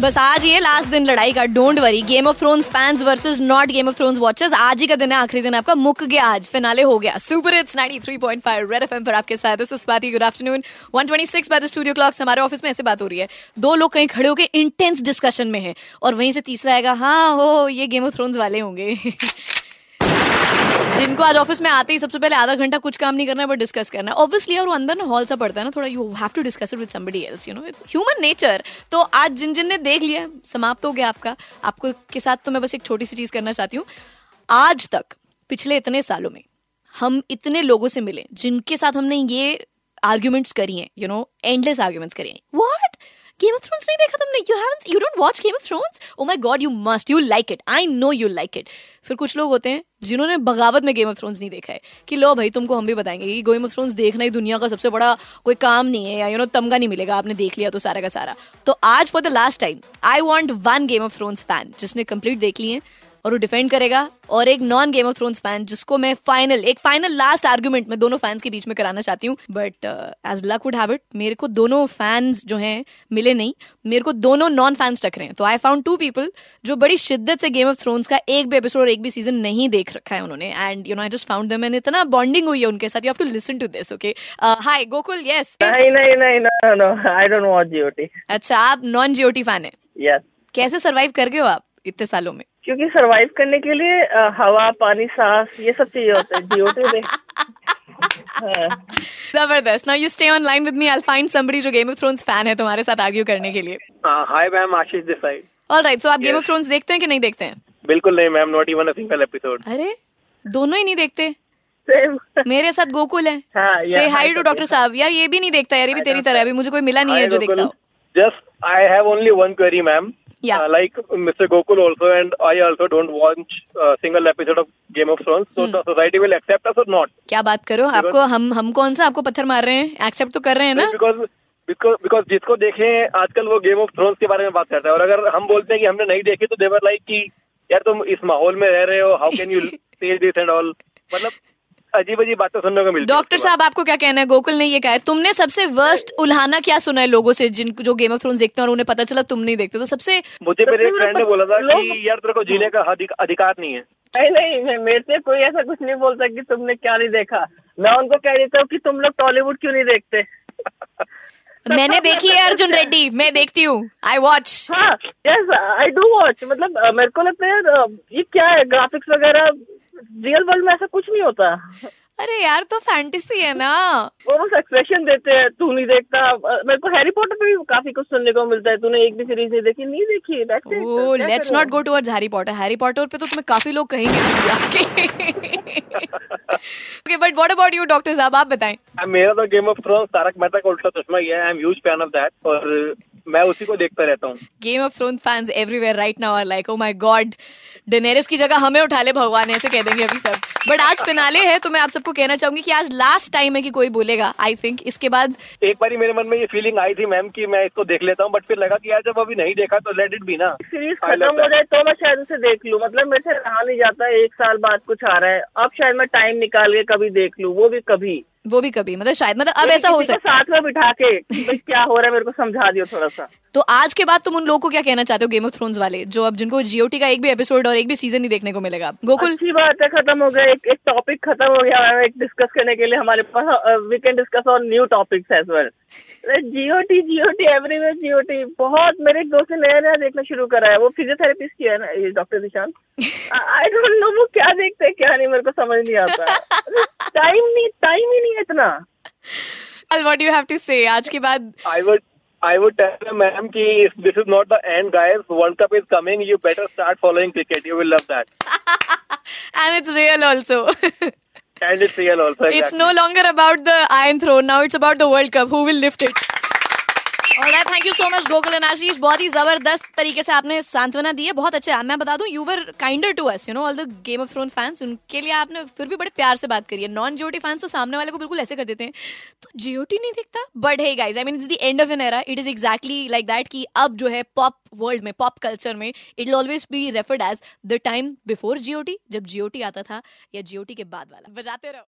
बस आज ये लास्ट दिन लड़ाई का don't worry Game of Thrones fans versus not Game of Thrones watchers आज ही का दिन है, आखिरी दिन आपका, मुक गया आज फिनाले हो गया। सुपर हिट्स 93.5 रेड एफएम पर आपके साथ this is good afternoon 126 by the studio clocks हमारे ऑफ़िस में ऐसे बात हो रही है। दो लोग कहीं खड़े होकर इंटेंस डिस्कशन में है, और वहीं से तीसरा आएगा हाँ हो ये गेम ऑफ़ थ्रोन्स वाले होंगे। जिनको आज ऑफ़िस में आते ही सबसे पहले आधा घंटा कुछ काम नहीं करना है बट डिस्कस करना है। ऑब्वियसली और अंदर ना हॉल सा पड़ता है ना, थोड़ा you have to discuss it with somebody else you know human nature तो आज जिन जिन ने देख लिया समाप्त हो गया आपका। आपको के साथ तो मैं बस एक छोटी सी चीज़ करना चाहती हूँ। आज तक, पिछले इतने सालों में, हम इतने लोगों से मिले, जिनके साथ हमने ये आर्ग्यूमेंट्स करी हैं यू नो एंडलेस आर्ग्यूमेंट्स करी हैं। गेम ऑफ़ थ्रोन्स नहीं देखा तुमने? You haven't you don't watch Game of Thrones oh my God you must you like it I know you like it फिर कुछ लोग होते हैं जिन्होंने बगावत में गेम ऑफ़ थ्रोन्स नहीं देखा है कि लो भाई, तुमको हम भी बताएँगे कि गेम ऑफ़ थ्रोन्स देखना ही दुनिया का सबसे बड़ा कोई काम नहीं है या यू नो तमगा नहीं मिलेगा। आपने देख लिया तो सारा का सारा। तो आज for the last time I want one Game of Thrones fan जिसने कंप्लीट देख लिए और वो डिफेंड करेगा और एक non Game of Thrones fan जिसको मैं फाइनल एक फाइनल लास्ट आर्ग्यूमेंट में दोनों फैंस के बीच में कराना चाहती हूँ। But as luck would have it मेरे को दोनों फैंस जो हैं मिले नहीं। मेरे को दोनों नॉन फैंस टकरे हैं। तो आई फाउंड टू पीपल जो बड़ी शिद्दत से गेम ऑफ़ थ्रोन्स का एक भी एपिसोड और एक भी सीज़न नहीं देख रखा है उन्होंने। And you know I just found them and इतना बॉन्डिंग हुई है उनके साथ। You have to listen to this okay hi Gokul yes नहीं नहीं नहीं no no I don't watch GOT अच्छा आप नॉन जीओटी फ़ैन है? यस कैसे सरवाइव कर गए हो आप इतने सालों में? क्योंकि सरवाइव करने के लिए हवा पानी सांस ये सब चाहिए होता है जीओटी में ज़बरदस्त। Now you stay on line with me I find somebody जो गेम ऑफ़ थ्रोन्स फ़ैन है तुम्हारे साथ आर्ग्यू करने के लिए। Hi ma'am Ashish this side alright so आप गेम ऑफ़ थ्रोन्स देखते हैं कि नहीं देखते हैं? बिल्कुल नहीं ma'am not even a single episode अरे दोनों ही नहीं देखते? मेरे साथ गोकुल है। हाँ, से हाई टू डॉक्टर साहब यार ये भी नहीं देखता यार ये भी तेरी तरह अभी मुझे कोई मिला नहीं है जो देखता हो। Just I have only one query ma'am Yeah. Uh, like Mr. Gokul also and I also don't watch a single episode of Game of Thrones. So the society will accept us or not? क्या बात करो आपको हम हम कौन सा आपको पत्थर मार रहे हैं एक्सेप्ट तो कर रहे हैं ना Because because because जिसको देखें आजकल वो गेम ऑफ़ थ्रोन्स के बारे में बात करता है और अगर हम बोलते हैं कि हमने नहीं देखी तो देवर लाइक कि यार तुम इस माहौल में रह रहे हो how can you say this and all मतलब अजीब अजीब बातें सुनने को मिलती है डॉक्टर साहब आपको क्या कहना है? गोकुल ने ये कहा है तुमने सबसे वर्स्ट उल्हाना क्या सुना है लोगों से जिन जो गेम ऑफ़ थ्रोन्स देखते हैं और उन्हें पता चला तुम नहीं देखते? तो सबसे मुझे मेरे एक फ्रेंड ने बोला था कि यार तेरे को जीने का अधिकार नहीं है। नहीं नहीं मैं- मेरे से कोई ऐसा कुछ नहीं बोलता कि तुमने क्या नहीं देखा। मैं उनको कह देता हूँ कि तुम लोग टॉलीवुड क्यों नहीं देखते? मैंने देखी है अर्जुन रेड्डी मैं देखती हूँ आई वॉच हाँ यस आई डू वॉच मतलब मेरे को लगता है ये क्या है ग्राफिक्स वगैरह रियल वर्ल्ड में ऐसा कुछ नहीं होता। अरे यार तो फैंटेसी है ना। वो बस एक्सप्रेशन देते हैं तू नहीं देखता। मेरे को हैरी पॉटर पे भी काफ़ी कुछ सुनने को मिलता है। तूने एक भी सीरीज़ नहीं देखी नहीं देखी? ओ let's not go towards Harry Potter Harry Potter पे तो तुम्हें काफ़ी लोग कहेंगे okay but what about you doctor साहब आप बताएँ। मेरा तो Game of Thrones Taarak Mehta Ka Ooltah Chashmah ही है। I am huge fan of that और मैं उसी को देखता रहता हूँ। Game of Throne fans everywhere right now are like oh my God Daenerys की जगह हमें उठा ले भगवान ऐसे कह देंगे अभी सब। बट आज फिनाले है तो मैं आप सबको कहना चाहूँगी कि आज लास्ट टाइम है कि कोई बोलेगा आई थिंक इसके बाद एक बार मेरे मन में ये फीलिंग आई थी मैम कि मैं इसको देख लेता हूँ बट फिर लगा कि यार जब अभी नहीं देखा तो लेट इट बी ना। सीरीज़ खत्म हो जाए तो मैं शायद उसे देख लूँ। मतलब मेरे से रहा नहीं जाता एक साल बाद कुछ आ रहा है। अब शायद मैं टाइम निकाल के कभी देख लूँ वो भी कभी। वो भी कभी मतलब शायद मतलब अब ऐसा हो सकता है। साथ में बिठा के क्या हो रहा है मेरे को समझा दियो थोड़ा सा तो आज के बाद तुम उन लोगों को क्या कहना चाहते हो गेम ऑफ़ थ्रोन्स वाले जो अब जिनको जीओटी का एक भी एपिसोड और एक भी सीज़न नहीं देखने को मिलेगा? गोकुल? अच्छी बात है खत्म हो गया एक एक टॉपिक खत्म हो गया एक डिस्कस करने के लिए हमारे पास we can discuss on new topics as well GOT GOT everywhere GOT बहुत मेरे एक दोस्त ने नया नया देखना शुरू करा है वो फिजियोथेरेपिस्ट की है ना doctor Nishant. I don't know वो क्या देखते हैं क्या नहीं मेरे को समझ नहीं आता। टाइम नहीं टाइम ही नहीं है इतना अल what you have to say आज के बाद I would I would tell ma'am कि this is not the end guys world cup is coming you better start following cricket you will love that and it's real also And it's real also. Exactly. It's no longer about the Iron Throne. Now it's about the World Cup. Who will lift? Alright, you so much Gokul and Ashish बहुत ही ज़बरदस्त तरीके से आपने सांत्वना दी है। बहुत अच्छा। मैं बता दूँ you were kinder to us you know all the Game of Throne fans उनके लिए आपने फिर भी बड़े प्यार से बात करी है। नॉन जीओटी फैंस तो सामने वाले को बिल्कुल ऐसे कर देते हैं। तो जीओटी नहीं देखता but hey guys I mean it's the end of an era it is exactly like that कि अब जो है पॉप वर्ल्ड में पॉप कल्चर में it will always be referred as the time before GOT जब GOT आता था या जीओटी के बाद वाला। बजाते रहो।